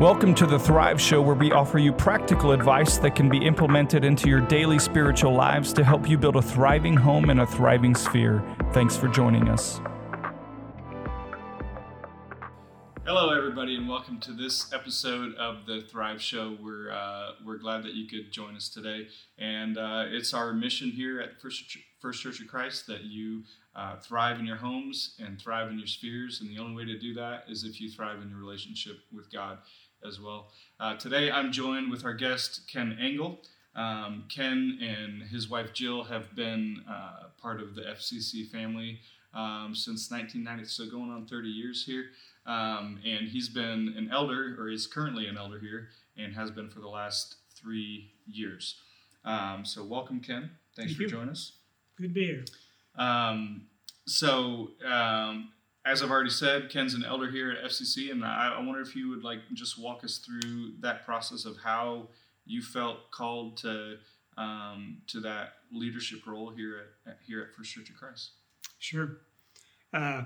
Welcome to the Thrive Show, where we offer you practical advice that can be implemented into your daily spiritual lives to help you build a thriving home and a thriving sphere. Thanks for joining us. Hello, everybody, and welcome to this episode of the Thrive Show. We're uh, we're glad that you could join us today, and uh, it's our mission here at First Church, First Church of Christ that you uh, thrive in your homes and thrive in your spheres. And the only way to do that is if you thrive in your relationship with God as well. Uh, today, I'm joined with our guest, Ken Engel. Um, Ken and his wife Jill have been uh, part of the FCC family um, since 1990, so going on 30 years here. Um, and he's been an elder, or is currently an elder here, and has been for the last three years. Um, so, welcome, Ken. Thanks Thank for you. joining us. Good to be here. Um, so, um, as I've already said, Ken's an elder here at FCC, and I, I wonder if you would like just walk us through that process of how you felt called to um, to that leadership role here at, at here at First Church of Christ. Sure. Uh,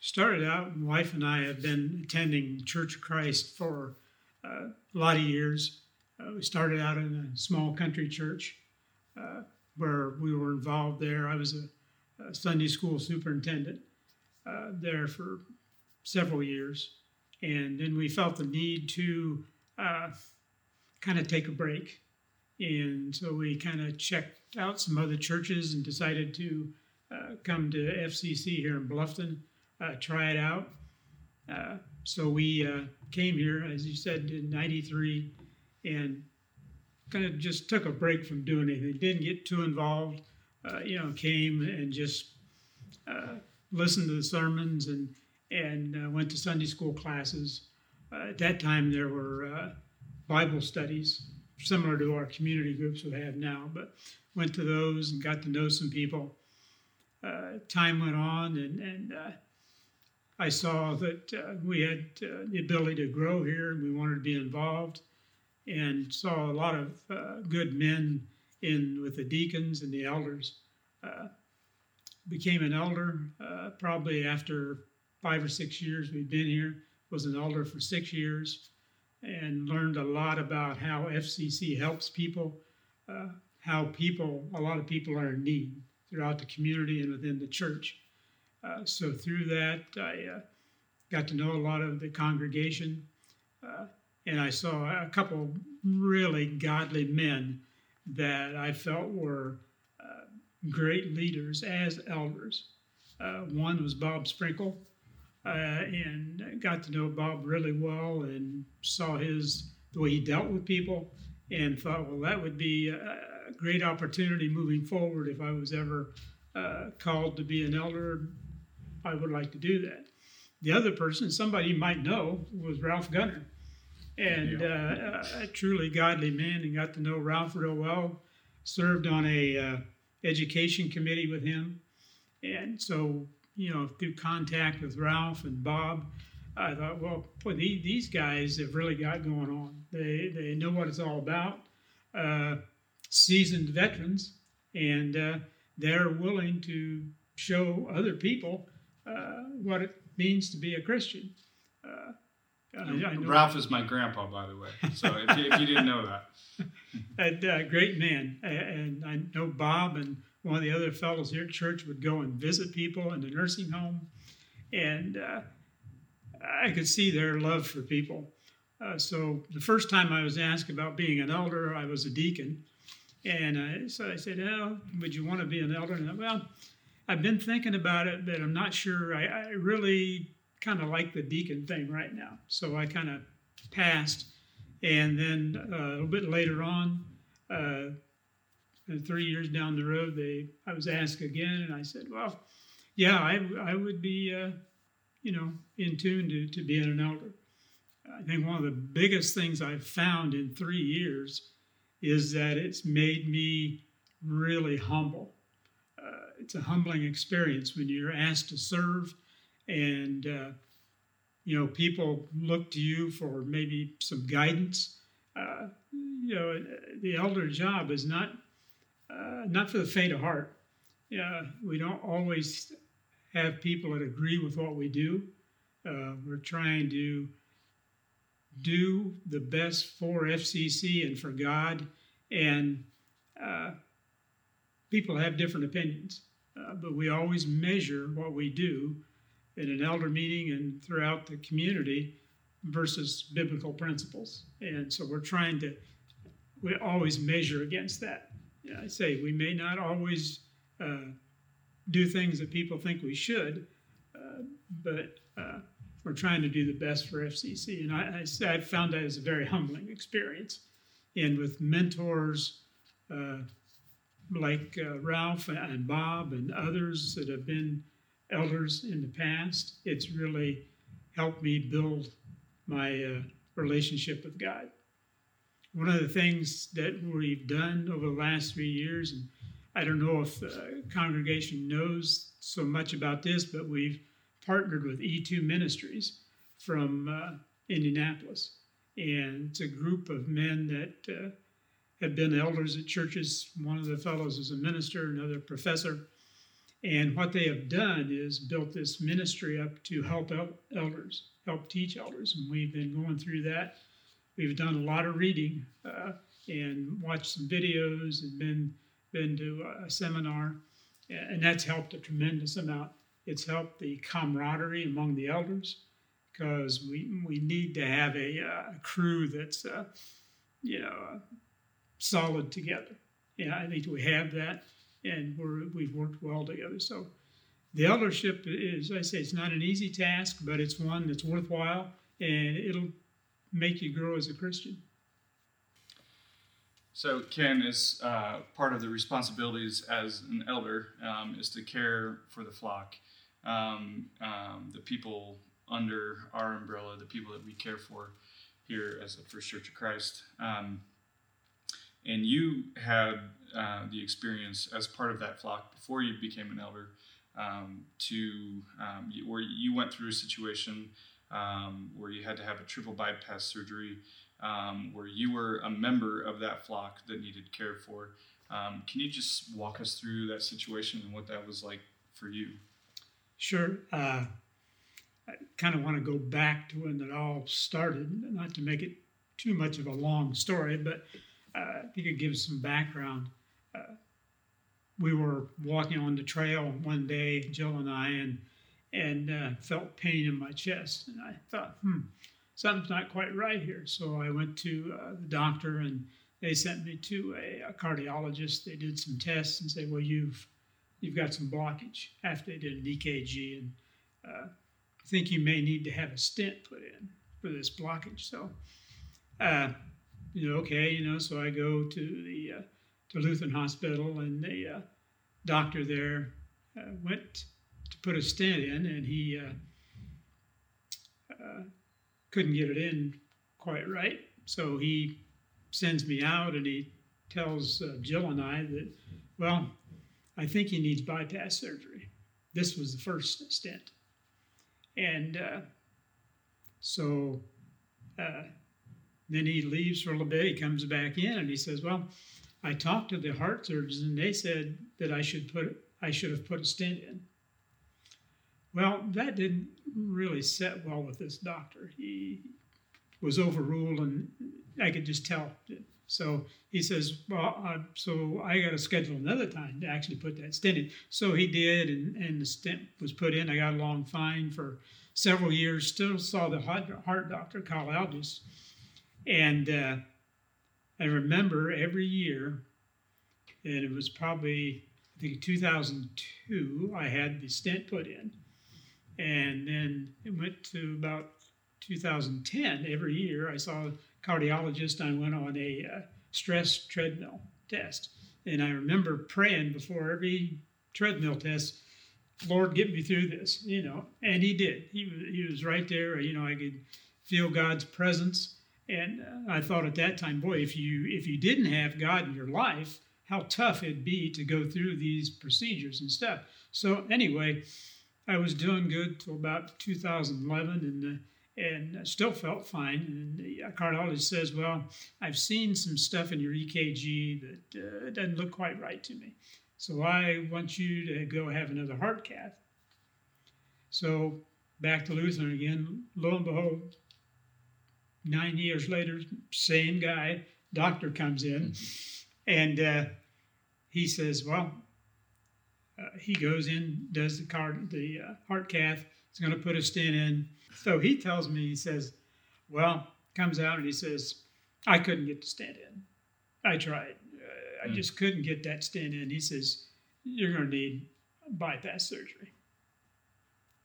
started out, my wife and I have been attending Church of Christ for uh, a lot of years. Uh, we started out in a small country church uh, where we were involved there. I was a, a Sunday school superintendent uh, there for several years. And then we felt the need to uh, kind of take a break. And so we kind of checked out some other churches and decided to uh, come to FCC here in Bluffton, uh, try it out. Uh, so we uh, came here, as you said, in '93, and kind of just took a break from doing anything. Didn't get too involved. You know, came and just listened to the sermons and and went to Sunday school classes. at that time, there were Bible studies similar to our community groups we have now, but went to those and got to know some people uh, time went on, and, and uh, I saw that uh, we had uh, the ability to grow here, and we wanted to be involved, and saw a lot of uh, good men in with the deacons and the elders. Uh, became an elder probably after five or six years we'd been here. Was an elder for six years, and learned a lot about how FCC helps people, how people, a lot of people are in need throughout the community and within the church. Uh, so through that, I uh, got to know a lot of the congregation, uh, and I saw a couple really godly men that I felt were uh, great leaders as elders. Uh, one was Bob Sprinkle, uh, and got to know Bob really well and saw his the way he dealt with people, and thought, well, that would be a great opportunity moving forward if I was ever uh, called to be an elder. I would like to do that. The other person, somebody you might know, was Ralph Gunner, and uh, a truly godly man, and got to know Ralph real well. Served on a uh, education committee with him, and so you know through contact with Ralph and Bob, I thought, well, boy, these guys have really got going on. They they know what it's all about. Uh, seasoned veterans, and uh, they're willing to show other people uh, what it means to be a Christian. I, I Ralph is my grandpa, by the way. So if, you, if you didn't know that, and, uh, great man, and I know Bob and one of the other fellows here at church would go and visit people in the nursing home, and uh, I could see their love for people. Uh, so the first time I was asked about being an elder, I was a deacon, and uh, so I said, "Oh, would you want to be an elder?" And I, well, I've been thinking about it, but I'm not sure. I, I really kind of like the deacon thing right now, so I kind of passed. And then uh, a little bit later on, uh, three years down the road, they I was asked again, and I said, "Well, yeah, I, I would be, uh, you know, in tune to, to being an elder." I think one of the biggest things I've found in three years is that it's made me really humble. Uh, it's a humbling experience when you're asked to serve and uh, you know people look to you for maybe some guidance. Uh, you know the elder job is not uh, not for the faint of heart. Yeah we don't always have people that agree with what we do. Uh, we're trying to do the best for FCC and for God. And uh, people have different opinions, uh, but we always measure what we do in an elder meeting and throughout the community versus biblical principles. And so we're trying to, we always measure against that. I say we may not always uh, do things that people think we should, uh, but uh, we're trying to do the best for FCC. And I, I, I found that as a very humbling experience. And with mentors uh, like uh, Ralph and Bob and others that have been elders in the past, it's really helped me build my uh, relationship with God. One of the things that we've done over the last three years, and I don't know if the congregation knows so much about this, but we've partnered with E2 Ministries from uh, Indianapolis. And it's a group of men that uh, have been elders at churches. One of the fellows is a minister, another professor. And what they have done is built this ministry up to help elders, help teach elders. And we've been going through that. We've done a lot of reading uh, and watched some videos and been, been to a seminar. And that's helped a tremendous amount. It's helped the camaraderie among the elders because we, we need to have a, a crew that's, uh, you know, uh, solid together. Yeah, I think we have that and we're, we've worked well together. So the eldership is, I say, it's not an easy task, but it's one that's worthwhile and it'll make you grow as a Christian. So, Ken, is uh, part of the responsibilities as an elder um, is to care for the flock, um, um, the people under our umbrella, the people that we care for here as the First Church of Christ. Um, and you had uh, the experience as part of that flock before you became an elder um, to um, where you went through a situation um, where you had to have a triple bypass surgery, um, where you were a member of that flock that needed care for. Um, can you just walk us through that situation and what that was like for you? Sure. Uh, I kind of want to go back to when it all started, not to make it too much of a long story, but uh, if you could give some background. Uh, we were walking on the trail one day, Jill and I, and and uh, felt pain in my chest. And I thought, hmm, something's not quite right here. So I went to uh, the doctor, and they sent me to a, a, cardiologist. They did some tests and said, well, you've you've got some blockage. After they did an EKG, and uh, I think you may need to have a stent put in for this blockage. So uh, you know, okay, you know, so I go to the uh, to Lutheran Hospital, and the uh, doctor there uh, went to put a stent in, and he uh, uh, couldn't get it in quite right. So he sends me out, and he tells uh, Jill and I that, well, I think he needs bypass surgery. This was the first stent, and so then he leaves for a little bit. He comes back in and he says, "Well, I talked to the heart surgeons and they said that I should put I should have put a stent in." Well, that didn't really set well with this doctor. He was overruled, and I could just tell. So he says, "Well, uh, so I got to schedule another time to actually put that stent in." So he did, and, and the stent was put in. I got along fine for several years. Still saw the heart doctor, Carl Algis and uh, I remember every year, and it was probably, I think 2002, I had the stent put in. And then it went to about 2010. Every year I saw a cardiologist. I went on a uh, stress treadmill test. And I remember praying before every treadmill test, Lord, get me through this, you know. And he did. He, he was right there. You know, I could feel God's presence. And I thought at that time, boy, if you if you didn't have God in your life, how tough it'd be to go through these procedures and stuff. So anyway, I was doing good till about 2011, and uh, and still felt fine. And the cardiologist says, "Well, I've seen some stuff in your EKG that uh, doesn't look quite right to me. So I want you to go have another heart cath." So back to Lutheran again. Lo and behold, nine years later, same guy, doctor comes in, and uh, he says, "Well, uh, he goes in, does the card, the uh, heart cath. He's going to put a stent in. So he tells me, he says, "Well, comes out and he says, I couldn't get the stent in. I tried. Uh, I Mm. just couldn't get that stent in. He says, You're going to need bypass surgery.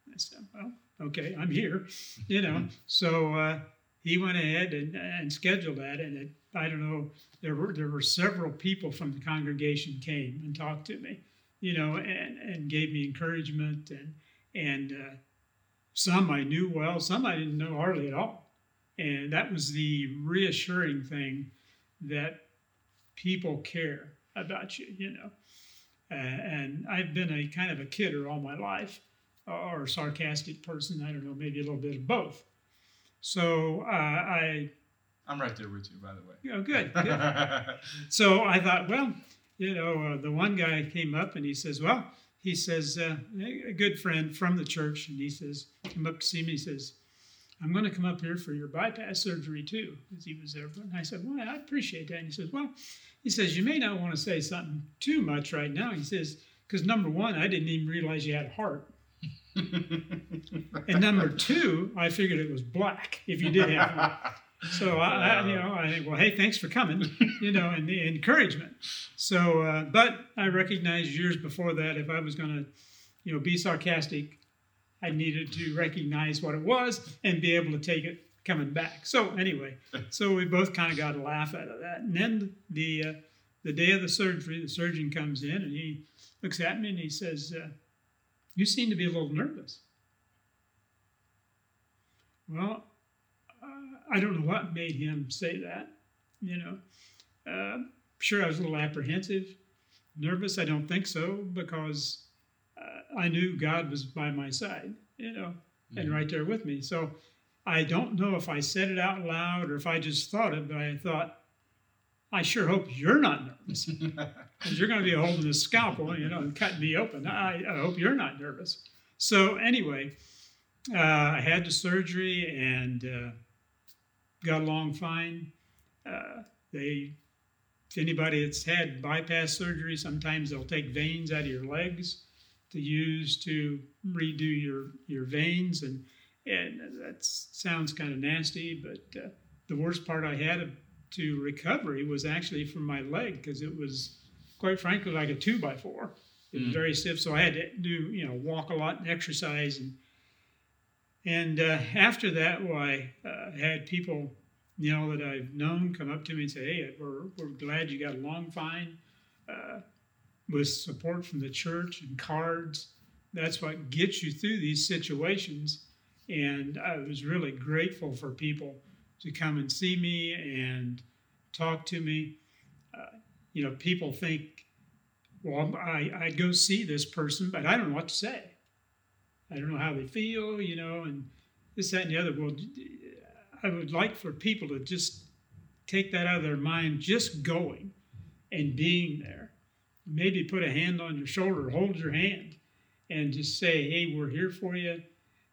I said, Well, okay, I'm here, you know. So uh, he went ahead and, and scheduled that. And it, I don't know, there were, there were several people from the congregation came and talked to me, you know, and, and gave me encouragement. And, and uh, some I knew well, some I didn't know hardly at all. And that was the reassuring thing that people care about you, you know. Uh, and I've been a kind of a kidder all my life, or a sarcastic person. I don't know, maybe a little bit of both. So uh, I, I'm right there with you, by the way. you know, good, good. so I thought, well, you know, uh, the one guy came up and he says, well, he says, uh, a good friend from the church, and he says, come up to see me. He says, I'm going to come up here for your bypass surgery too, because he was there. And I said, well, I appreciate that. And he says, well, he says, you may not want to say something too much right now. He says, because number one, I didn't even realize you had a heart. And number two, I figured it was black if you did have one. So I, I, you know, I think, well, hey, thanks for coming, you know, and the encouragement. So, uh, but I recognized years before that, if I was going to, you know, be sarcastic, I needed to recognize what it was and be able to take it coming back. So anyway, so we both kind of got a laugh out of that. And then the uh, the day of the surgery, the surgeon comes in and he looks at me and he says, uh, "You seem to be a little nervous." Well, uh, I don't know what made him say that. You know, uh, sure I was a little apprehensive, nervous. I don't think so because uh, I knew God was by my side. You know, and Mhm. right there with me. So I don't know if I said it out loud or if I just thought it, but I thought, I sure hope you're not nervous because you're going to be holding this scalpel, you know, and cutting me open. I, I hope you're not nervous. So anyway, uh, I had the surgery and uh, got along fine. Uh, they, if anybody that's had bypass surgery, sometimes they'll take veins out of your legs to use to redo your your veins, and and that sounds kind of nasty, but uh, the worst part I had to recovery was actually from my leg because it was quite frankly like a two by four. It was Mm. very stiff, so I had to do you know walk a lot and exercise and and uh, after that, well, I uh, had people you know that I've known come up to me and say, "Hey, we're we're glad you got along fine." Uh, with support from the church and cards, that's what gets you through these situations. And I was really grateful for people to come and see me and talk to me. Uh, you know, people think, well, I, I'd go see this person, but I don't know what to say. I don't know how they feel, you know, and this, that, and the other. Well, I would like for people to just take that out of their mind, just going and being there. Maybe put a hand on your shoulder, hold your hand, and just say, hey, we're here for you.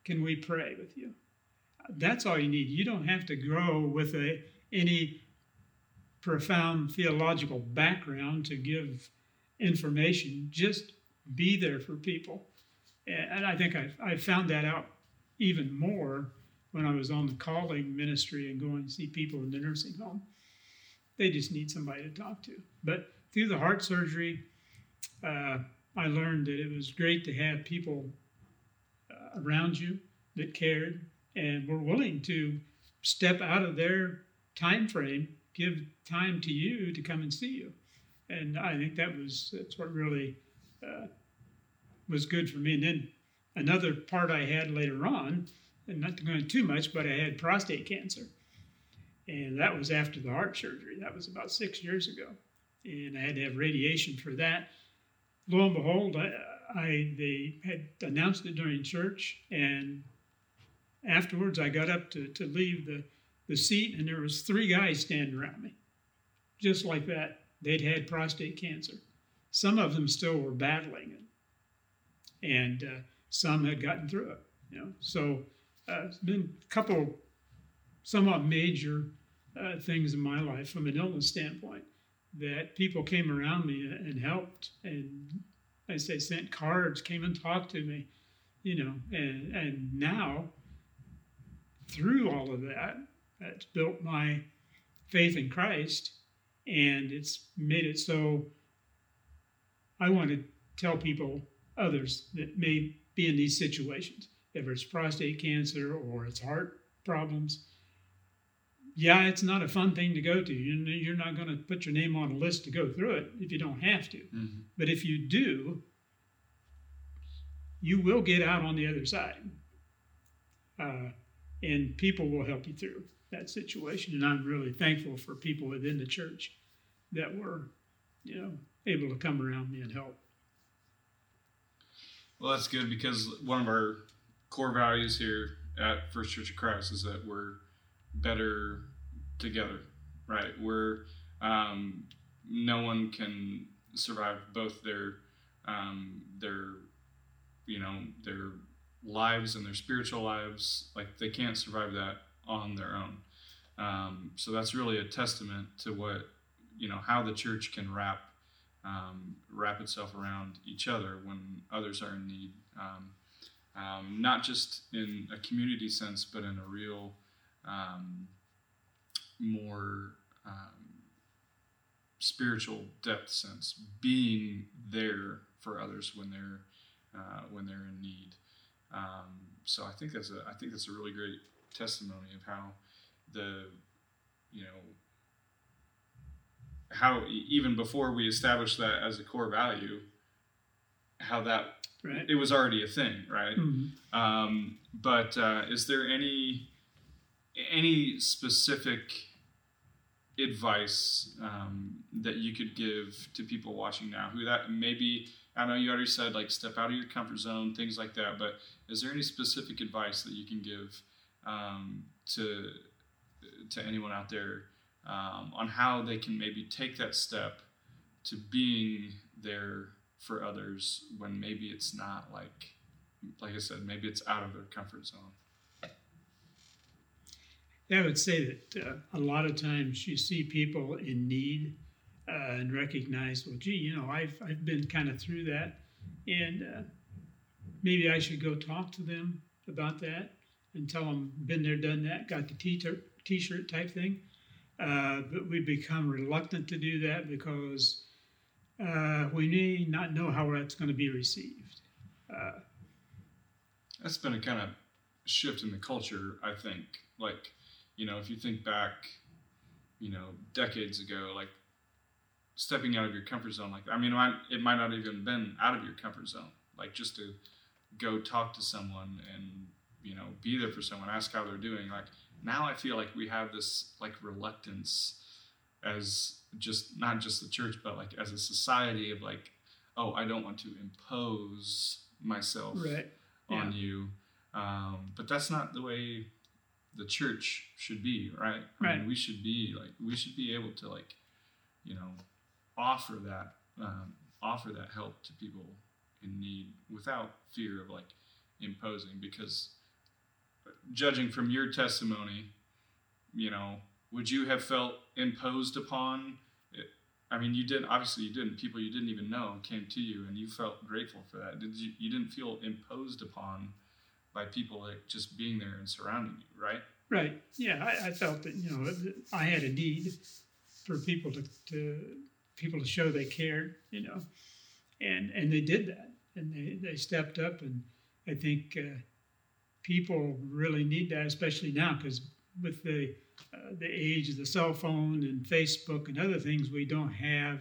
Can we pray with you? That's all you need. You don't have to grow with a, any profound theological background to give information. Just be there for people. And I think I, I found that out even more when I was on the calling ministry and going to see people in the nursing home. They just need somebody to talk to. But through the heart surgery, uh, I learned that it was great to have people uh, around you that cared and were willing to step out of their time frame, give time to you to come and see you. And I think that was that's what really uh, was good for me. And then another part I had later on, and not to go into too much, but I had prostate cancer, and that was after the heart surgery. That was about six years ago, and I had to have radiation for that. Lo and behold, I, I they had announced it during church, and afterwards I got up to, to leave the, the seat, and there was three guys standing around me, just like that. They'd had prostate cancer. Some of them still were battling it, and uh, some had gotten through it. You know, so uh, it's been a couple somewhat major uh, things in my life from an illness standpoint that people came around me and helped and I say sent cards, came and talked to me, you know, and and now through all of that, that's built my faith in Christ and it's made it so I want to tell people others that may be in these situations, if it's prostate cancer or it's heart problems. Yeah, it's not a fun thing to go to. You're not going to put your name on a list to go through it if you don't have to. Mm-hmm. But if you do, you will get out on the other side. Uh, and people will help you through that situation. And I'm really thankful for people within the church that were, you know, able to come around me and help. Well, that's good because one of our core values here at First Church of Christ is that we're better together, right? We're um, no one can survive both their um, their you know their lives and their spiritual lives like they can't survive that on their own um, so that's really a testament to what you know how the church can wrap um, wrap itself around each other when others are in need. Um, um, not just in a community sense, but in a real, um, more um, spiritual depth sense, being there for others when they're uh, when they're in need. Um, so I think that's a I think that's a really great testimony of how the you know how even before we established that as a core value, how that right. it was already a thing, right? Mm-hmm. Um, but uh, is there any any specific advice um, that you could give to people watching now who that maybe I know you already said like step out of your comfort zone, things like that. But is there any specific advice that you can give um, to to anyone out there um, on how they can maybe take that step to being there for others when maybe it's not like like I said, maybe it's out of their comfort zone. Yeah, I would say that uh, a lot of times you see people in need uh, and recognize, well, gee, you know, I've, I've been kind of through that, and uh, maybe I should go talk to them about that and tell them, been there, done that, got the t-shirt, t-shirt type thing. Uh, but we become reluctant to do that because uh, we may not know how that's going to be received. Uh, that's been a kind of shift in the culture, I think. Like, you know, if you think back, you know, decades ago, like stepping out of your comfort zone, like, I mean, it might not even been out of your comfort zone, like just to go talk to someone and, you know, be there for someone, ask how they're doing. Like, now I feel like we have this like reluctance as just not just the church, but like as a society of like, oh, I don't want to impose myself right. on yeah. you. Um, but that's not the way the church should be, right? I right. mean, we should be like we should be able to like, you know, offer that um, offer that help to people in need without fear of like imposing because judging from your testimony, you know, would you have felt imposed upon? I mean, you didn't. Obviously, you didn't. People you didn't even know came to you, and you felt grateful for that. Did you? You didn't feel imposed upon by people like just being there and surrounding you, right? Right. Yeah, I, I felt that you know I had a need for people to, to people to show they cared, you know, and and they did that, and they they stepped up, and I think. Uh, people really need that, especially now, because with the uh, the age of the cell phone and Facebook and other things, we don't have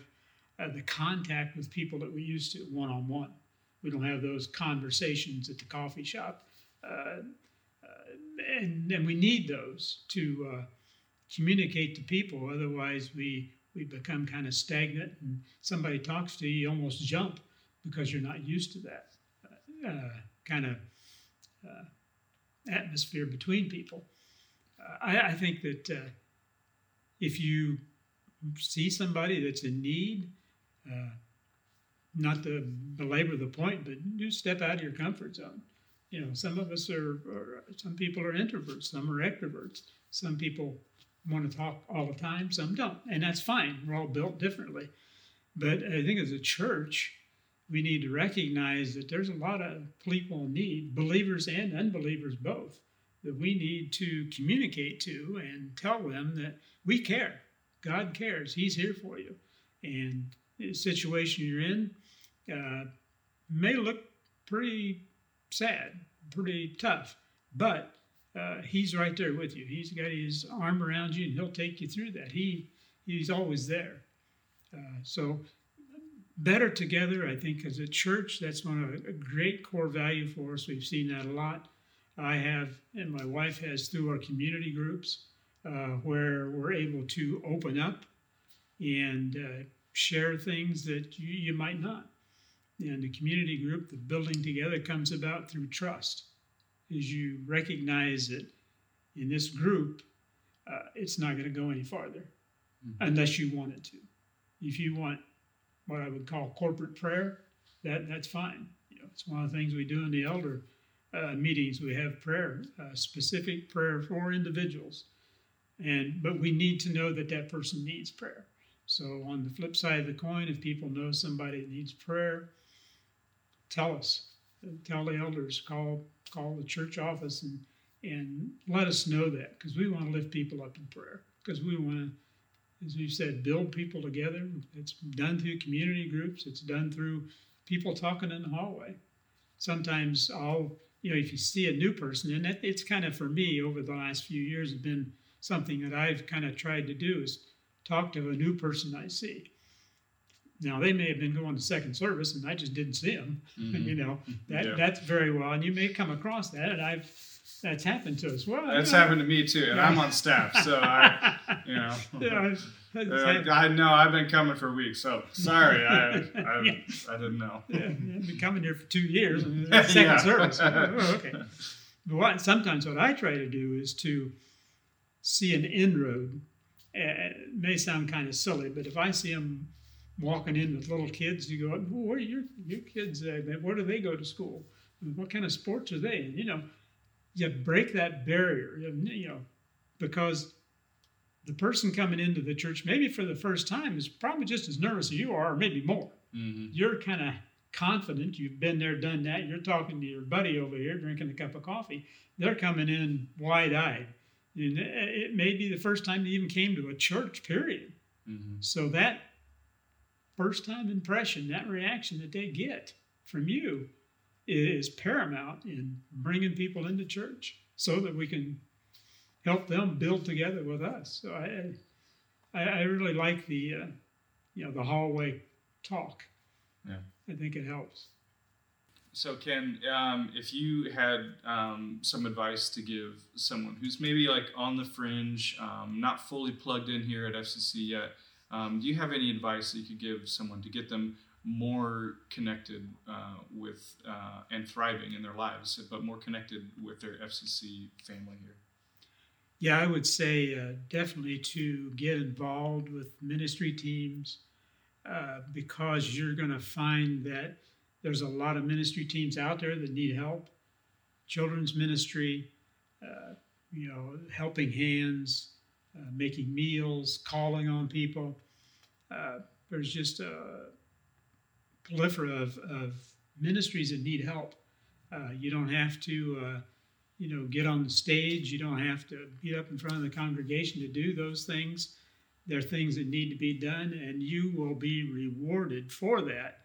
uh, the contact with people that we used to one on one. We don't have those conversations at the coffee shop, uh, uh and and we need those to uh, communicate to people. Otherwise, we we become kind of stagnant, and somebody talks to you, you almost jump because you're not used to that uh, kind of atmosphere between people. Uh, I, I, think that uh, if you see somebody that's in need, uh, not to belabor the point, but do step out of your comfort zone. You know, some of us are, are, some people are introverts, some are extroverts. Some people want to talk all the time, some don't, and that's fine. We're all built differently. But I think as a church, we need to recognize that there's a lot of people in need, believers and unbelievers both, that we need to communicate to and tell them that we care. God cares. He's here for you. And the situation you're in uh, may look pretty sad, pretty tough, but uh, he's right there with you. He's got his arm around you, and he'll take you through that. He he's always there. Uh, so better together, I think, as a church, that's one of a great core value for us. We've seen that a lot. I have, and my wife has, through our community groups, uh, where we're able to open up and uh, share things that you, you might not. And the community group, the building together, comes about through trust. As you recognize that in this group, uh, it's not going to go any farther mm-hmm. unless you want it to. If you want what I would call corporate prayer, that that's fine. You know, it's one of the things we do in the elder uh, meetings. We have prayer, uh, specific prayer for individuals, and but we need to know that that person needs prayer. So on the flip side of the coin, if people know somebody needs prayer, tell us. Tell the elders. Call call the church office and and let us know that because we want to lift people up in prayer because we want to as you said, build people together. It's done through community groups. It's done through people talking in the hallway. Sometimes I'll, you know, if you see a new person, and it's kind of for me over the last few years has been something that I've kind of tried to do is talk to a new person I see. Now they may have been going to second service, and I just didn't see them. Mm-hmm. you know that yeah. that's very well, and you may come across that, and I've that's happened to us. Well, that's happened to me too, and I'm on staff, so I, you know, yeah, uh, I know I've been coming for weeks. So sorry, I, I, yeah. I didn't know. Yeah, I've been coming here for two years, second yeah. service. Oh, okay. But what, sometimes what I try to do is to see an inroad. Uh, it may sound kind of silly, but if I see them walking in with little kids, you go, "Where are your your kids? Uh, where do they go to school? What kind of sports are they?" And you know you break that barrier, you know, because the person coming into the church, maybe for the first time, is probably just as nervous as you are, or maybe more. Mm-hmm. You're kind of confident. You've been there, done that. You're talking to your buddy over here, drinking a cup of coffee. They're coming in wide eyed. And it may be the first time they even came to a church, period. Mm-hmm. So that first time impression, that reaction that they get from you, is paramount in bringing people into church so that we can help them build together with us. So I, I, I really like the, uh, you know, the hallway talk. Yeah, I think it helps. So Ken, um, if you had um, some advice to give someone who's maybe like on the fringe, um, not fully plugged in here at FCC yet, um, do you have any advice that you could give someone to get them more connected uh, with uh, and thriving in their lives, but more connected with their FCC family here? Yeah, I would say uh, definitely to get involved with ministry teams uh, because you're going to find that there's a lot of ministry teams out there that need help. Children's ministry, uh, you know, helping hands, uh, making meals, calling on people. there's just a plethora of, of ministries that need help. Uh, you don't have to, uh, you know, get on the stage. You don't have to get up in front of the congregation to do those things. They're things that need to be done, and you will be rewarded for that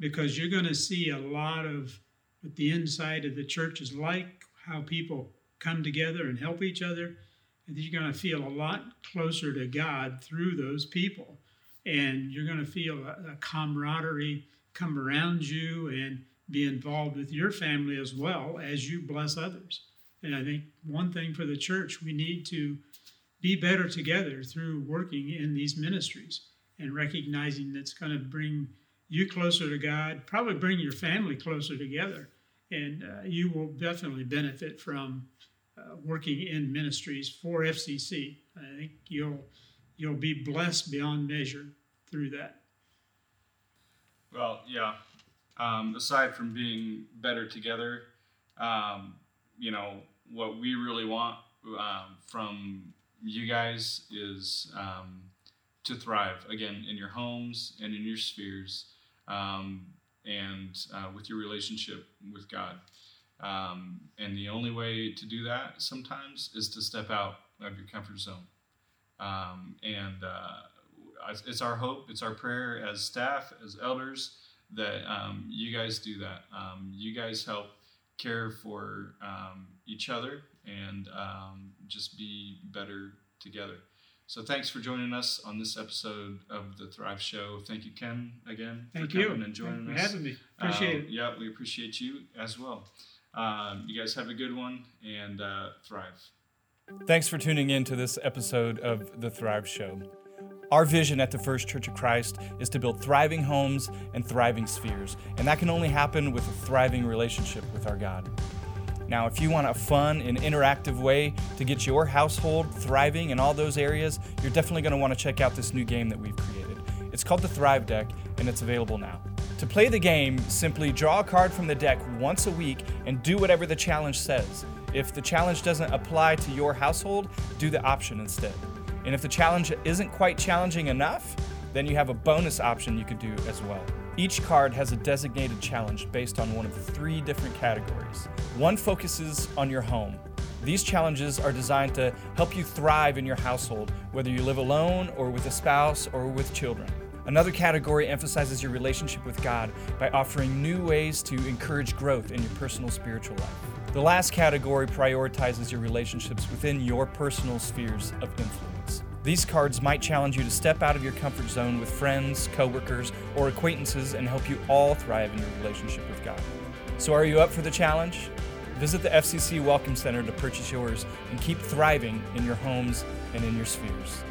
because you're going to see a lot of what the inside of the church is like, how people come together and help each other. You're going to feel a lot closer to God through those people. And you're going to feel a, a camaraderie come around you and be involved with your family as well as you bless others. And I think one thing for the church, we need to be better together through working in these ministries and recognizing that's going to bring you closer to God, probably bring your family closer together, and uh, you will definitely benefit from uh, working in ministries for FCC. I think you'll you'll be blessed beyond measure through that. Well, yeah. Um, aside from being better together, um, you know, what we really want um, from you guys is um, to thrive again in your homes and in your spheres um, and uh, with your relationship with God. Um, and the only way to do that sometimes is to step out of your comfort zone. Um, and uh, it's our hope, it's our prayer as staff, as elders, that um, you guys do that. Um, you guys help care for um, each other and um, just be better together. So thanks for joining us on this episode of the Thrive Show. Thank you, Ken, again Thank for you. coming and joining Thank us. for having me. Appreciate Uh, it. Yeah, we appreciate you as well. Um, you guys have a good one and uh, thrive. Thanks for tuning in to this episode of The Thrive Show. Our vision at the First Church of Christ is to build thriving homes and thriving spheres, and that can only happen with a thriving relationship with our God. Now, if you want a fun and interactive way to get your household thriving in all those areas, you're definitely going to want to check out this new game that we've created. It's called the Thrive Deck, and it's available now. To play the game, simply draw a card from the deck once a week and do whatever the challenge says. If the challenge doesn't apply to your household, do the option instead. And if the challenge isn't quite challenging enough, then you have a bonus option you could do as well. Each card has a designated challenge based on one of three different categories. One focuses on your home. These challenges are designed to help you thrive in your household, whether you live alone or with a spouse or with children. Another category emphasizes your relationship with God by offering new ways to encourage growth in your personal spiritual life. The last category prioritizes your relationships within your personal spheres of influence. These cards might challenge you to step out of your comfort zone with friends, coworkers, or acquaintances and help you all thrive in your relationship with God. So, are you up for the challenge? Visit the FCC Welcome Center to purchase yours and keep thriving in your homes and in your spheres.